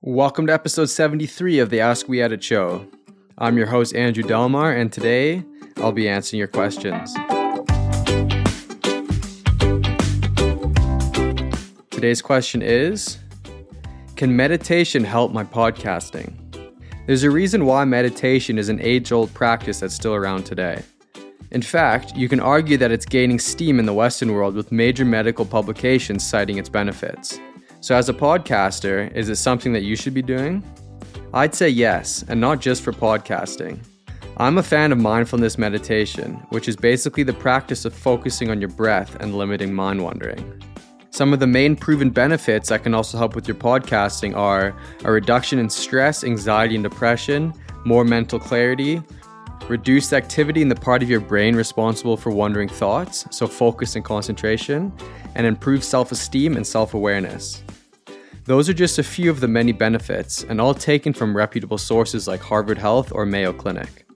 Welcome to episode 73 of the Ask We Edit show. I'm your host, Andrew Delmar, and today I'll be answering your questions. Today's question is Can meditation help my podcasting? There's a reason why meditation is an age old practice that's still around today. In fact, you can argue that it's gaining steam in the Western world with major medical publications citing its benefits. So, as a podcaster, is it something that you should be doing? I'd say yes, and not just for podcasting. I'm a fan of mindfulness meditation, which is basically the practice of focusing on your breath and limiting mind wandering. Some of the main proven benefits that can also help with your podcasting are a reduction in stress, anxiety, and depression, more mental clarity, reduced activity in the part of your brain responsible for wandering thoughts, so focus and concentration, and improved self esteem and self awareness. Those are just a few of the many benefits, and all taken from reputable sources like Harvard Health or Mayo Clinic.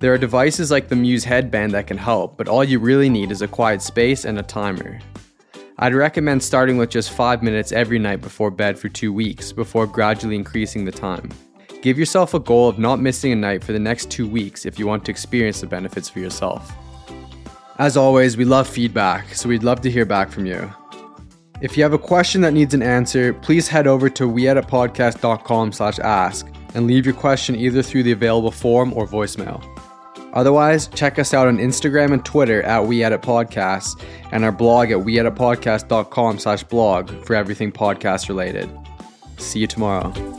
There are devices like the Muse headband that can help, but all you really need is a quiet space and a timer. I'd recommend starting with just 5 minutes every night before bed for 2 weeks before gradually increasing the time. Give yourself a goal of not missing a night for the next 2 weeks if you want to experience the benefits for yourself. As always, we love feedback, so we'd love to hear back from you. If you have a question that needs an answer, please head over to weeditpodcast.com slash ask and leave your question either through the available form or voicemail. Otherwise, check us out on Instagram and Twitter at WeEditPodcast and our blog at weeditpodcast.com slash blog for everything podcast related. See you tomorrow.